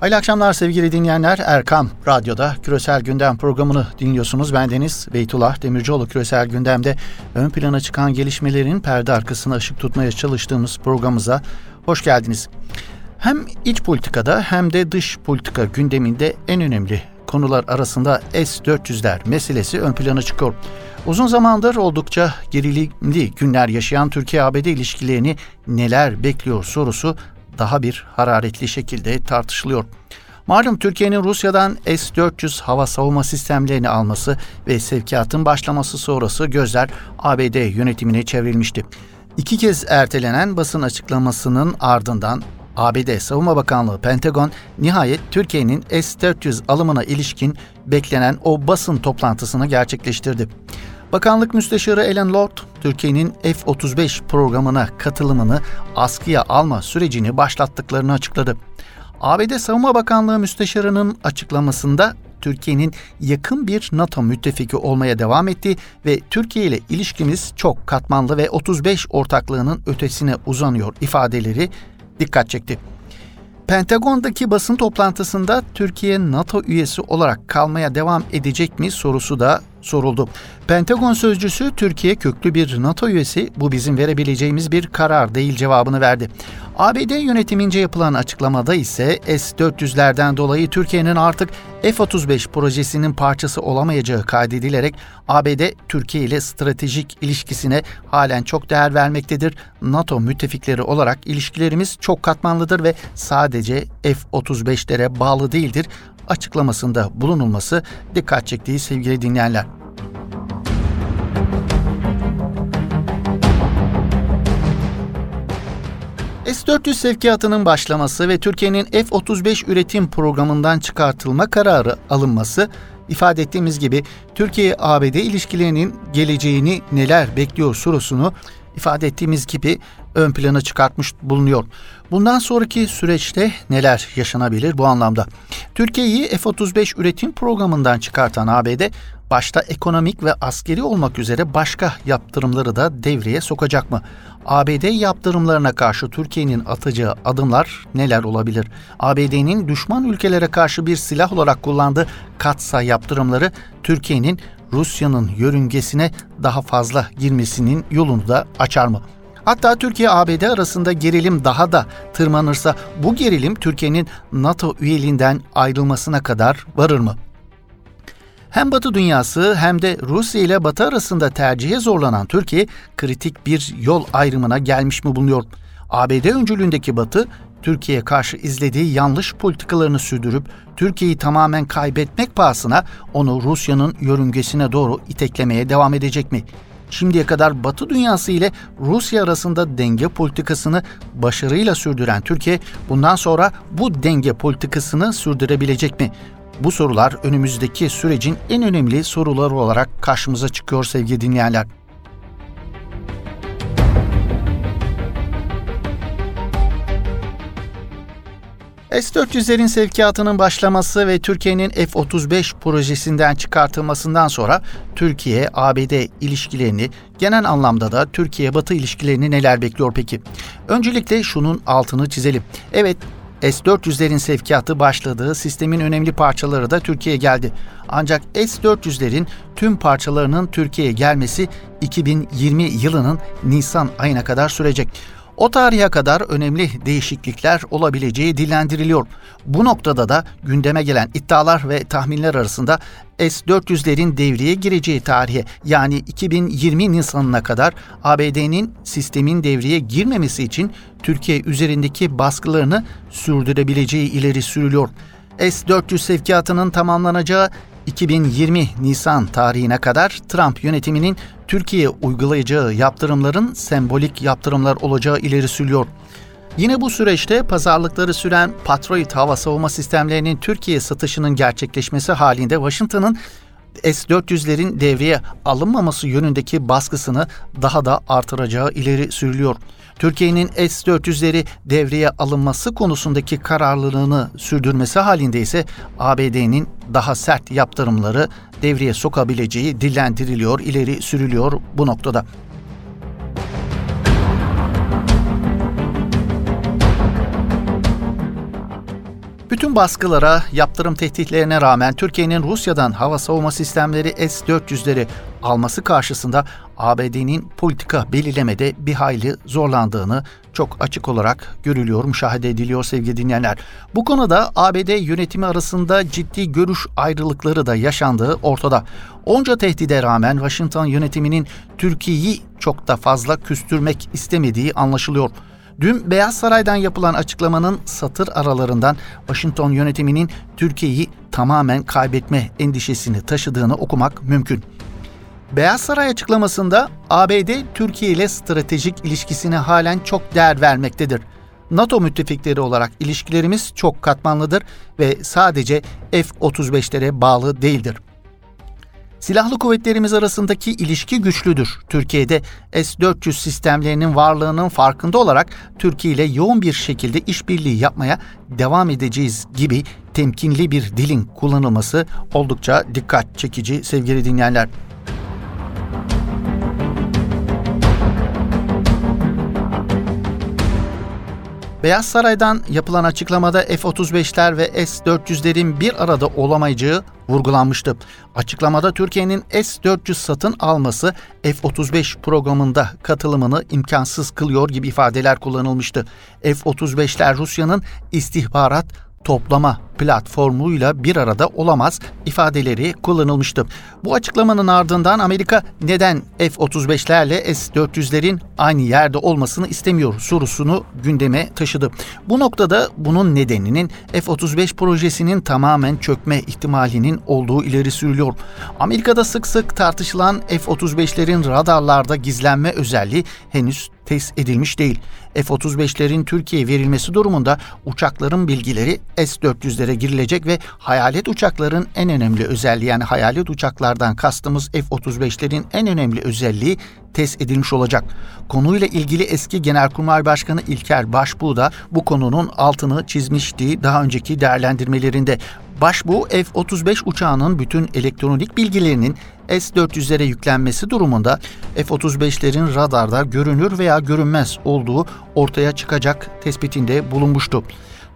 Hayırlı akşamlar sevgili dinleyenler. Erkam Radyo'da Küresel Gündem programını dinliyorsunuz. Ben Deniz Beytullah Demircioğlu Küresel Gündem'de ön plana çıkan gelişmelerin perde arkasına ışık tutmaya çalıştığımız programımıza hoş geldiniz. Hem iç politikada hem de dış politika gündeminde en önemli konular arasında S-400'ler meselesi ön plana çıkıyor. Uzun zamandır oldukça gerilimli günler yaşayan Türkiye-ABD ilişkilerini neler bekliyor sorusu daha bir hararetli şekilde tartışılıyor. Malum Türkiye'nin Rusya'dan S-400 hava savunma sistemlerini alması ve sevkiyatın başlaması sonrası gözler ABD yönetimine çevrilmişti. İki kez ertelenen basın açıklamasının ardından ABD Savunma Bakanlığı Pentagon nihayet Türkiye'nin S-400 alımına ilişkin beklenen o basın toplantısını gerçekleştirdi. Bakanlık Müsteşarı Ellen Lord, Türkiye'nin F-35 programına katılımını askıya alma sürecini başlattıklarını açıkladı. ABD Savunma Bakanlığı Müsteşarı'nın açıklamasında Türkiye'nin yakın bir NATO müttefiki olmaya devam ettiği ve Türkiye ile ilişkimiz çok katmanlı ve 35 ortaklığının ötesine uzanıyor ifadeleri dikkat çekti. Pentagon'daki basın toplantısında Türkiye NATO üyesi olarak kalmaya devam edecek mi sorusu da soruldu. Pentagon sözcüsü Türkiye köklü bir NATO üyesi bu bizim verebileceğimiz bir karar değil cevabını verdi. ABD yönetimince yapılan açıklamada ise S-400'lerden dolayı Türkiye'nin artık F-35 projesinin parçası olamayacağı kaydedilerek ABD Türkiye ile stratejik ilişkisine halen çok değer vermektedir. NATO müttefikleri olarak ilişkilerimiz çok katmanlıdır ve sadece F-35'lere bağlı değildir açıklamasında bulunulması dikkat çektiği sevgili dinleyenler. S-400 sevkiyatının başlaması ve Türkiye'nin F-35 üretim programından çıkartılma kararı alınması ifade ettiğimiz gibi Türkiye-ABD ilişkilerinin geleceğini neler bekliyor sorusunu ifade ettiğimiz gibi ön plana çıkartmış bulunuyor. Bundan sonraki süreçte neler yaşanabilir bu anlamda? Türkiye'yi F-35 üretim programından çıkartan ABD başta ekonomik ve askeri olmak üzere başka yaptırımları da devreye sokacak mı? ABD yaptırımlarına karşı Türkiye'nin atacağı adımlar neler olabilir? ABD'nin düşman ülkelere karşı bir silah olarak kullandığı katsa yaptırımları Türkiye'nin Rusya'nın yörüngesine daha fazla girmesinin yolunu da açar mı? Hatta Türkiye-ABD arasında gerilim daha da tırmanırsa bu gerilim Türkiye'nin NATO üyeliğinden ayrılmasına kadar varır mı? Hem Batı dünyası hem de Rusya ile Batı arasında tercihe zorlanan Türkiye kritik bir yol ayrımına gelmiş mi bulunuyor? ABD öncülüğündeki Batı Türkiye'ye karşı izlediği yanlış politikalarını sürdürüp Türkiye'yi tamamen kaybetmek pahasına onu Rusya'nın yörüngesine doğru iteklemeye devam edecek mi? Şimdiye kadar Batı dünyası ile Rusya arasında denge politikasını başarıyla sürdüren Türkiye bundan sonra bu denge politikasını sürdürebilecek mi? Bu sorular önümüzdeki sürecin en önemli soruları olarak karşımıza çıkıyor sevgili dinleyenler. S-400'lerin sevkiyatının başlaması ve Türkiye'nin F-35 projesinden çıkartılmasından sonra Türkiye-ABD ilişkilerini genel anlamda da Türkiye-Batı ilişkilerini neler bekliyor peki? Öncelikle şunun altını çizelim. Evet S-400'lerin sevkiyatı başladığı sistemin önemli parçaları da Türkiye'ye geldi. Ancak S-400'lerin tüm parçalarının Türkiye'ye gelmesi 2020 yılının Nisan ayına kadar sürecek. O tarihe kadar önemli değişiklikler olabileceği dillendiriliyor. Bu noktada da gündeme gelen iddialar ve tahminler arasında S-400'lerin devreye gireceği tarihe yani 2020 Nisan'ına kadar ABD'nin sistemin devreye girmemesi için Türkiye üzerindeki baskılarını sürdürebileceği ileri sürülüyor. S-400 sevkiyatının tamamlanacağı 2020 Nisan tarihine kadar Trump yönetiminin Türkiye uygulayacağı yaptırımların sembolik yaptırımlar olacağı ileri sürüyor. Yine bu süreçte pazarlıkları süren Patriot hava savunma sistemlerinin Türkiye satışının gerçekleşmesi halinde Washington'ın S-400'lerin devreye alınmaması yönündeki baskısını daha da artıracağı ileri sürülüyor. Türkiye'nin S-400'leri devreye alınması konusundaki kararlılığını sürdürmesi halinde ise ABD'nin daha sert yaptırımları devreye sokabileceği dillendiriliyor, ileri sürülüyor bu noktada. Bütün baskılara, yaptırım tehditlerine rağmen Türkiye'nin Rusya'dan hava savunma sistemleri S-400'leri alması karşısında ABD'nin politika belirlemede bir hayli zorlandığını çok açık olarak görülüyor, müşahede ediliyor sevgili dinleyenler. Bu konuda ABD yönetimi arasında ciddi görüş ayrılıkları da yaşandığı ortada. Onca tehdide rağmen Washington yönetiminin Türkiye'yi çok da fazla küstürmek istemediği anlaşılıyor. Dün Beyaz Saray'dan yapılan açıklamanın satır aralarından Washington yönetiminin Türkiye'yi tamamen kaybetme endişesini taşıdığını okumak mümkün. Beyaz Saray açıklamasında ABD Türkiye ile stratejik ilişkisine halen çok değer vermektedir. NATO müttefikleri olarak ilişkilerimiz çok katmanlıdır ve sadece F-35'lere bağlı değildir. Silahlı kuvvetlerimiz arasındaki ilişki güçlüdür. Türkiye'de S-400 sistemlerinin varlığının farkında olarak Türkiye ile yoğun bir şekilde işbirliği yapmaya devam edeceğiz gibi temkinli bir dilin kullanılması oldukça dikkat çekici sevgili dinleyenler. Beyaz Saray'dan yapılan açıklamada F-35'ler ve S-400'lerin bir arada olamayacağı vurgulanmıştı. Açıklamada Türkiye'nin S-400 satın alması F-35 programında katılımını imkansız kılıyor gibi ifadeler kullanılmıştı. F-35'ler Rusya'nın istihbarat toplama platformuyla bir arada olamaz ifadeleri kullanılmıştı. Bu açıklamanın ardından Amerika neden F-35'lerle S-400'lerin aynı yerde olmasını istemiyor sorusunu gündeme taşıdı. Bu noktada bunun nedeninin F-35 projesinin tamamen çökme ihtimalinin olduğu ileri sürülüyor. Amerika'da sık sık tartışılan F-35'lerin radarlarda gizlenme özelliği henüz test edilmiş değil. F-35'lerin Türkiye'ye verilmesi durumunda uçakların bilgileri S-400'lere girilecek ve hayalet uçakların en önemli özelliği yani hayalet uçaklardan kastımız F-35'lerin en önemli özelliği test edilmiş olacak. Konuyla ilgili eski Genelkurmay Başkanı İlker Başbuğ da bu konunun altını çizmişti daha önceki değerlendirmelerinde. Başbuğ F-35 uçağının bütün elektronik bilgilerinin S-400'lere yüklenmesi durumunda F-35'lerin radarda görünür veya görünmez olduğu ortaya çıkacak tespitinde bulunmuştu.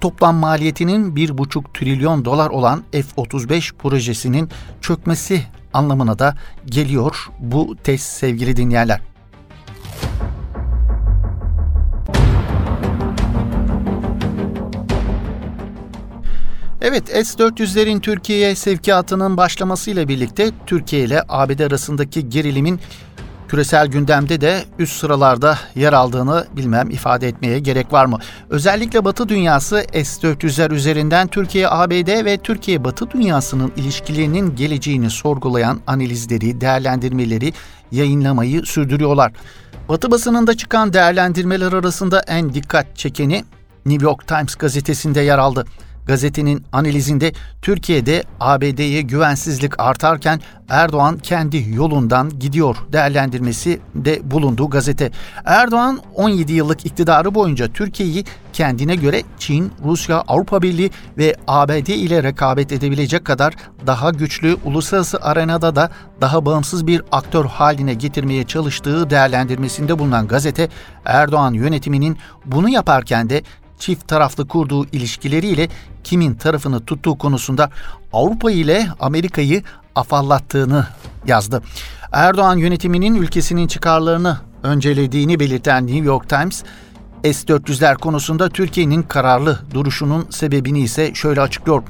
Toplam maliyetinin 1,5 trilyon dolar olan F-35 projesinin çökmesi anlamına da geliyor bu test sevgili dinleyenler. Evet S-400'lerin Türkiye'ye sevkiyatının başlamasıyla birlikte Türkiye ile ABD arasındaki gerilimin küresel gündemde de üst sıralarda yer aldığını bilmem ifade etmeye gerek var mı? Özellikle Batı dünyası S-400'ler üzerinden Türkiye, ABD ve Türkiye Batı dünyasının ilişkilerinin geleceğini sorgulayan analizleri, değerlendirmeleri yayınlamayı sürdürüyorlar. Batı basınında çıkan değerlendirmeler arasında en dikkat çekeni New York Times gazetesinde yer aldı. Gazetenin analizinde Türkiye'de ABD'ye güvensizlik artarken Erdoğan kendi yolundan gidiyor değerlendirmesi de bulunduğu gazete. Erdoğan 17 yıllık iktidarı boyunca Türkiye'yi kendine göre Çin, Rusya, Avrupa Birliği ve ABD ile rekabet edebilecek kadar daha güçlü uluslararası arenada da daha bağımsız bir aktör haline getirmeye çalıştığı değerlendirmesinde bulunan gazete Erdoğan yönetiminin bunu yaparken de çift taraflı kurduğu ilişkileriyle kimin tarafını tuttuğu konusunda Avrupa ile Amerika'yı afallattığını yazdı. Erdoğan yönetiminin ülkesinin çıkarlarını öncelediğini belirten New York Times, S-400'ler konusunda Türkiye'nin kararlı duruşunun sebebini ise şöyle açıklıyor.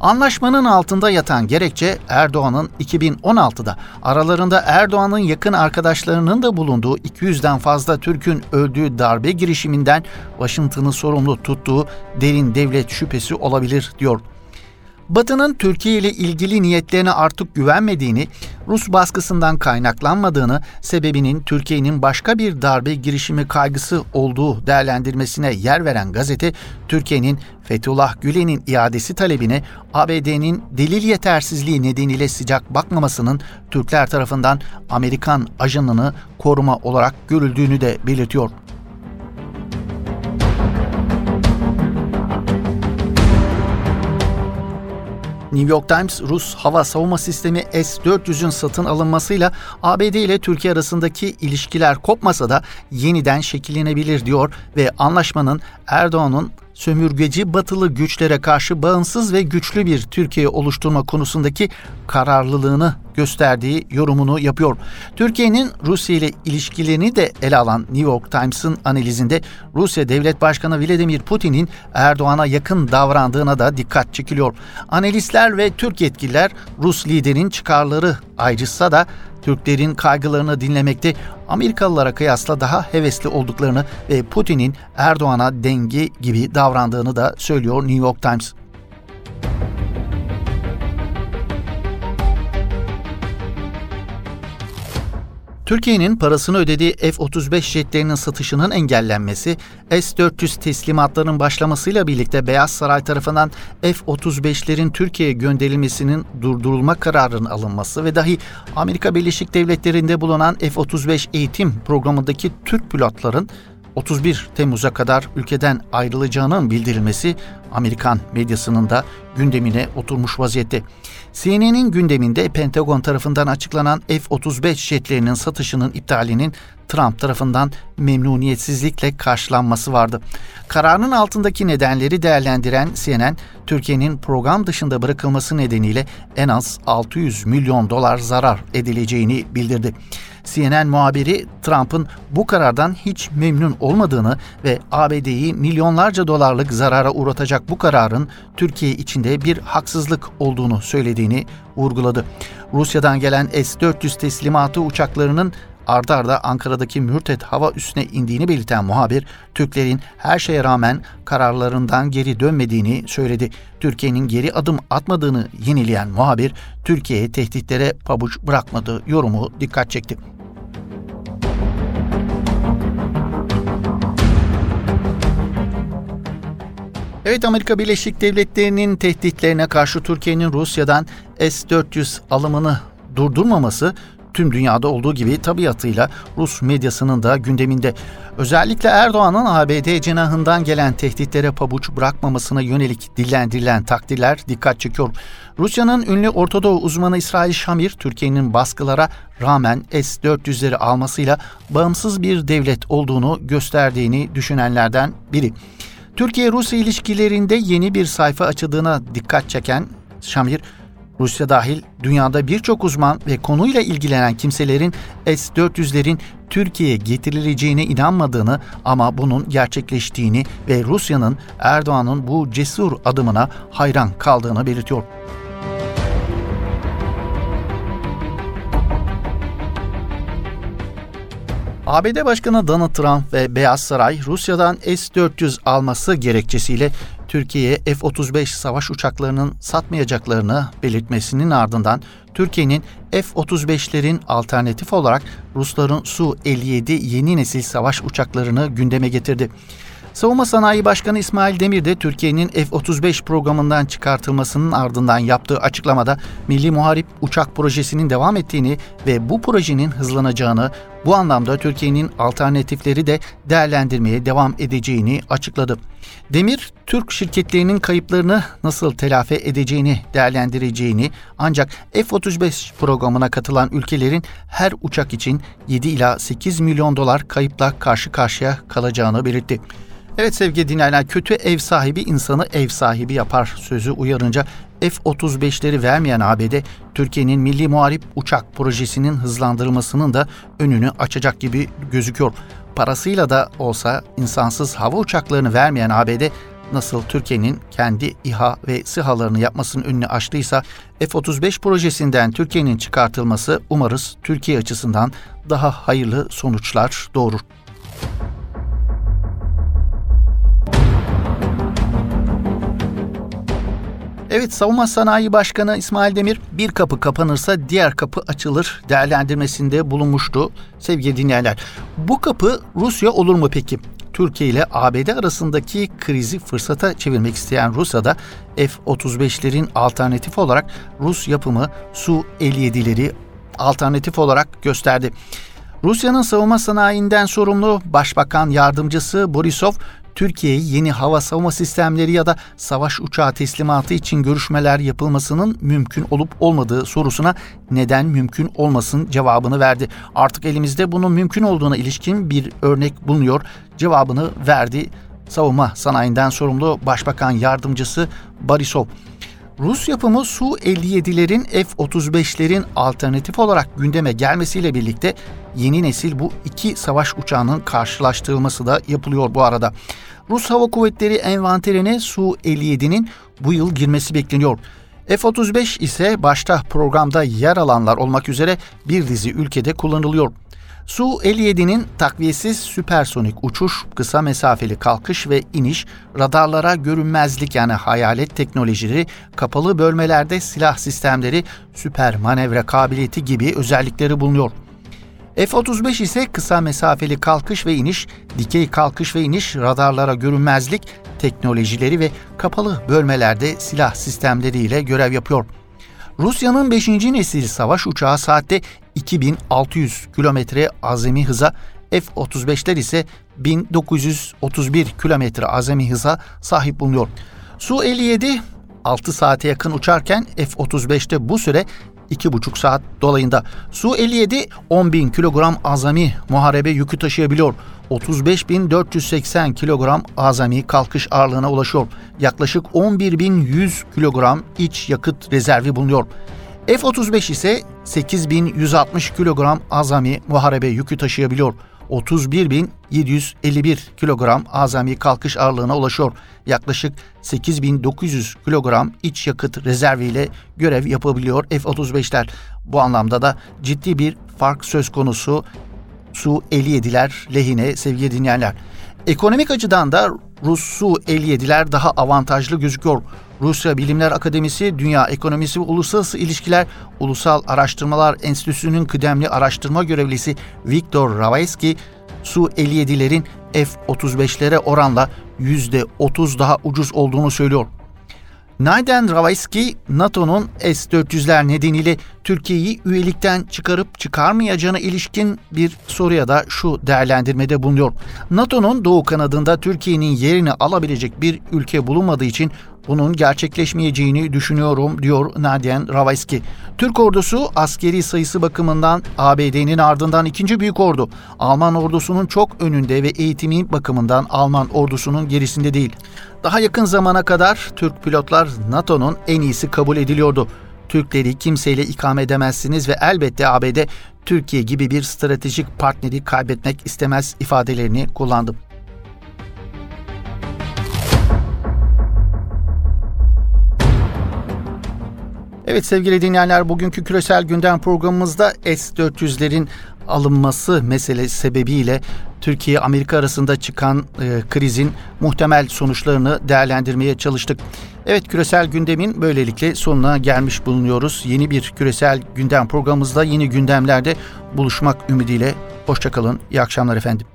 Anlaşmanın altında yatan gerekçe Erdoğan'ın 2016'da aralarında Erdoğan'ın yakın arkadaşlarının da bulunduğu 200'den fazla Türk'ün öldüğü darbe girişiminden Washington'ı sorumlu tuttuğu derin devlet şüphesi olabilir diyor. Batı'nın Türkiye ile ilgili niyetlerine artık güvenmediğini, Rus baskısından kaynaklanmadığını, sebebinin Türkiye'nin başka bir darbe girişimi kaygısı olduğu değerlendirmesine yer veren gazete, Türkiye'nin Fethullah Gülen'in iadesi talebine ABD'nin delil yetersizliği nedeniyle sıcak bakmamasının Türkler tarafından Amerikan ajanını koruma olarak görüldüğünü de belirtiyor. New York Times, Rus hava savunma sistemi S-400'ün satın alınmasıyla ABD ile Türkiye arasındaki ilişkiler kopmasa da yeniden şekillenebilir diyor ve anlaşmanın Erdoğan'ın sömürgeci batılı güçlere karşı bağımsız ve güçlü bir Türkiye oluşturma konusundaki kararlılığını gösterdiği yorumunu yapıyor. Türkiye'nin Rusya ile ilişkilerini de ele alan New York Times'ın analizinde Rusya Devlet Başkanı Vladimir Putin'in Erdoğan'a yakın davrandığına da dikkat çekiliyor. Analistler ve Türk yetkililer Rus liderin çıkarları ayrışsa da Türklerin kaygılarını dinlemekte Amerikalılara kıyasla daha hevesli olduklarını ve Putin'in Erdoğan'a denge gibi davrandığını da söylüyor New York Times. Türkiye'nin parasını ödediği F-35 jetlerinin satışının engellenmesi, S-400 teslimatlarının başlamasıyla birlikte Beyaz Saray tarafından F-35'lerin Türkiye'ye gönderilmesinin durdurulma kararının alınması ve dahi Amerika Birleşik Devletleri'nde bulunan F-35 eğitim programındaki Türk pilotların 31 Temmuz'a kadar ülkeden ayrılacağının bildirilmesi Amerikan medyasının da gündemine oturmuş vaziyette. CNN'in gündeminde Pentagon tarafından açıklanan F-35 jetlerinin satışının iptalinin Trump tarafından memnuniyetsizlikle karşılanması vardı. Kararın altındaki nedenleri değerlendiren CNN, Türkiye'nin program dışında bırakılması nedeniyle en az 600 milyon dolar zarar edileceğini bildirdi. CNN muhabiri Trump'ın bu karardan hiç memnun olmadığını ve ABD'yi milyonlarca dolarlık zarara uğratacak bu kararın Türkiye içinde bir haksızlık olduğunu söylediğini vurguladı. Rusya'dan gelen S-400 teslimatı uçaklarının ardarda arda Ankara'daki Mürtet hava üssüne indiğini belirten muhabir, Türklerin her şeye rağmen kararlarından geri dönmediğini söyledi. Türkiye'nin geri adım atmadığını yenileyen muhabir, Türkiye'ye tehditlere pabuç bırakmadığı yorumu dikkat çekti. Evet Amerika Birleşik Devletleri'nin tehditlerine karşı Türkiye'nin Rusya'dan S-400 alımını durdurmaması tüm dünyada olduğu gibi tabiatıyla Rus medyasının da gündeminde. Özellikle Erdoğan'ın ABD cenahından gelen tehditlere pabuç bırakmamasına yönelik dillendirilen takdirler dikkat çekiyor. Rusya'nın ünlü Ortadoğu uzmanı İsrail Şamir, Türkiye'nin baskılara rağmen S-400'leri almasıyla bağımsız bir devlet olduğunu gösterdiğini düşünenlerden biri. Türkiye-Rusya ilişkilerinde yeni bir sayfa açıldığına dikkat çeken Şamir, Rusya dahil dünyada birçok uzman ve konuyla ilgilenen kimselerin S-400'lerin Türkiye'ye getirileceğine inanmadığını ama bunun gerçekleştiğini ve Rusya'nın Erdoğan'ın bu cesur adımına hayran kaldığını belirtiyor. ABD Başkanı Donald Trump ve Beyaz Saray Rusya'dan S-400 alması gerekçesiyle Türkiye'ye F-35 savaş uçaklarının satmayacaklarını belirtmesinin ardından Türkiye'nin F-35'lerin alternatif olarak Rusların Su-57 yeni nesil savaş uçaklarını gündeme getirdi. Savunma Sanayi Başkanı İsmail Demir de Türkiye'nin F-35 programından çıkartılmasının ardından yaptığı açıklamada Milli Muharip Uçak Projesi'nin devam ettiğini ve bu projenin hızlanacağını, bu anlamda Türkiye'nin alternatifleri de değerlendirmeye devam edeceğini açıkladı. Demir, Türk şirketlerinin kayıplarını nasıl telafi edeceğini değerlendireceğini ancak F-35 programına katılan ülkelerin her uçak için 7 ila 8 milyon dolar kayıpla karşı karşıya kalacağını belirtti. Evet sevgili dinleyenler kötü ev sahibi insanı ev sahibi yapar sözü uyarınca F-35'leri vermeyen ABD, Türkiye'nin milli muharip uçak projesinin hızlandırılmasının da önünü açacak gibi gözüküyor. Parasıyla da olsa insansız hava uçaklarını vermeyen ABD nasıl Türkiye'nin kendi İHA ve SİHA'larını yapmasının önünü açtıysa F-35 projesinden Türkiye'nin çıkartılması umarız Türkiye açısından daha hayırlı sonuçlar doğurur. Evet Savunma Sanayi Başkanı İsmail Demir bir kapı kapanırsa diğer kapı açılır değerlendirmesinde bulunmuştu sevgili dinleyenler. Bu kapı Rusya olur mu peki? Türkiye ile ABD arasındaki krizi fırsata çevirmek isteyen Rusya'da F-35'lerin alternatif olarak Rus yapımı Su-57'leri alternatif olarak gösterdi. Rusya'nın savunma sanayinden sorumlu Başbakan Yardımcısı Borisov Türkiye'ye yeni hava savunma sistemleri ya da savaş uçağı teslimatı için görüşmeler yapılmasının mümkün olup olmadığı sorusuna neden mümkün olmasın cevabını verdi. Artık elimizde bunun mümkün olduğuna ilişkin bir örnek bulunuyor cevabını verdi savunma sanayinden sorumlu Başbakan Yardımcısı Barisov. Rus yapımı Su-57'lerin F-35'lerin alternatif olarak gündeme gelmesiyle birlikte yeni nesil bu iki savaş uçağının karşılaştırılması da yapılıyor bu arada. Rus Hava Kuvvetleri envanterine Su-57'nin bu yıl girmesi bekleniyor. F-35 ise başta programda yer alanlar olmak üzere bir dizi ülkede kullanılıyor. Su-57'nin takviyesiz süpersonik uçuş, kısa mesafeli kalkış ve iniş, radarlara görünmezlik yani hayalet teknolojileri, kapalı bölmelerde silah sistemleri, süper manevra kabiliyeti gibi özellikleri bulunuyor. F-35 ise kısa mesafeli kalkış ve iniş, dikey kalkış ve iniş, radarlara görünmezlik teknolojileri ve kapalı bölmelerde silah sistemleriyle görev yapıyor. Rusya'nın 5. nesil savaş uçağı saatte 2600 kilometre azami hıza, F-35'ler ise 1931 kilometre azami hıza sahip bulunuyor. Su-57 6 saate yakın uçarken F-35'te bu süre 2,5 saat dolayında. Su-57 10.000 kilogram azami muharebe yükü taşıyabiliyor. 35.480 kilogram azami kalkış ağırlığına ulaşıyor. Yaklaşık 11.100 kilogram iç yakıt rezervi bulunuyor. F-35 ise 8.160 kilogram azami muharebe yükü taşıyabiliyor. 31.751 kilogram azami kalkış ağırlığına ulaşıyor. Yaklaşık 8.900 kilogram iç yakıt rezerviyle görev yapabiliyor F-35'ler. Bu anlamda da ciddi bir fark söz konusu Su-57'ler lehine sevgili dinleyenler. Ekonomik açıdan da Rus Su-57'ler daha avantajlı gözüküyor. Rusya Bilimler Akademisi, Dünya Ekonomisi ve Uluslararası İlişkiler Ulusal Araştırmalar Enstitüsü'nün kıdemli araştırma görevlisi Viktor Ravayski, Su-57'lerin F-35'lere oranla %30 daha ucuz olduğunu söylüyor. Naiden Ravayski, NATO'nun S-400'ler nedeniyle Türkiye'yi üyelikten çıkarıp çıkarmayacağına ilişkin bir soruya da şu değerlendirmede bulunuyor. NATO'nun doğu kanadında Türkiye'nin yerini alabilecek bir ülke bulunmadığı için bunun gerçekleşmeyeceğini düşünüyorum diyor Nadyen Ravayski. Türk ordusu askeri sayısı bakımından ABD'nin ardından ikinci büyük ordu. Alman ordusunun çok önünde ve eğitimi bakımından Alman ordusunun gerisinde değil. Daha yakın zamana kadar Türk pilotlar NATO'nun en iyisi kabul ediliyordu. Türkleri kimseyle ikame edemezsiniz ve elbette ABD Türkiye gibi bir stratejik partneri kaybetmek istemez ifadelerini kullandım. Evet sevgili dinleyenler bugünkü küresel gündem programımızda S-400'lerin alınması meselesi sebebiyle Türkiye-Amerika arasında çıkan e, krizin muhtemel sonuçlarını değerlendirmeye çalıştık. Evet küresel gündemin böylelikle sonuna gelmiş bulunuyoruz. Yeni bir küresel gündem programımızda yeni gündemlerde buluşmak ümidiyle. Hoşçakalın, iyi akşamlar efendim.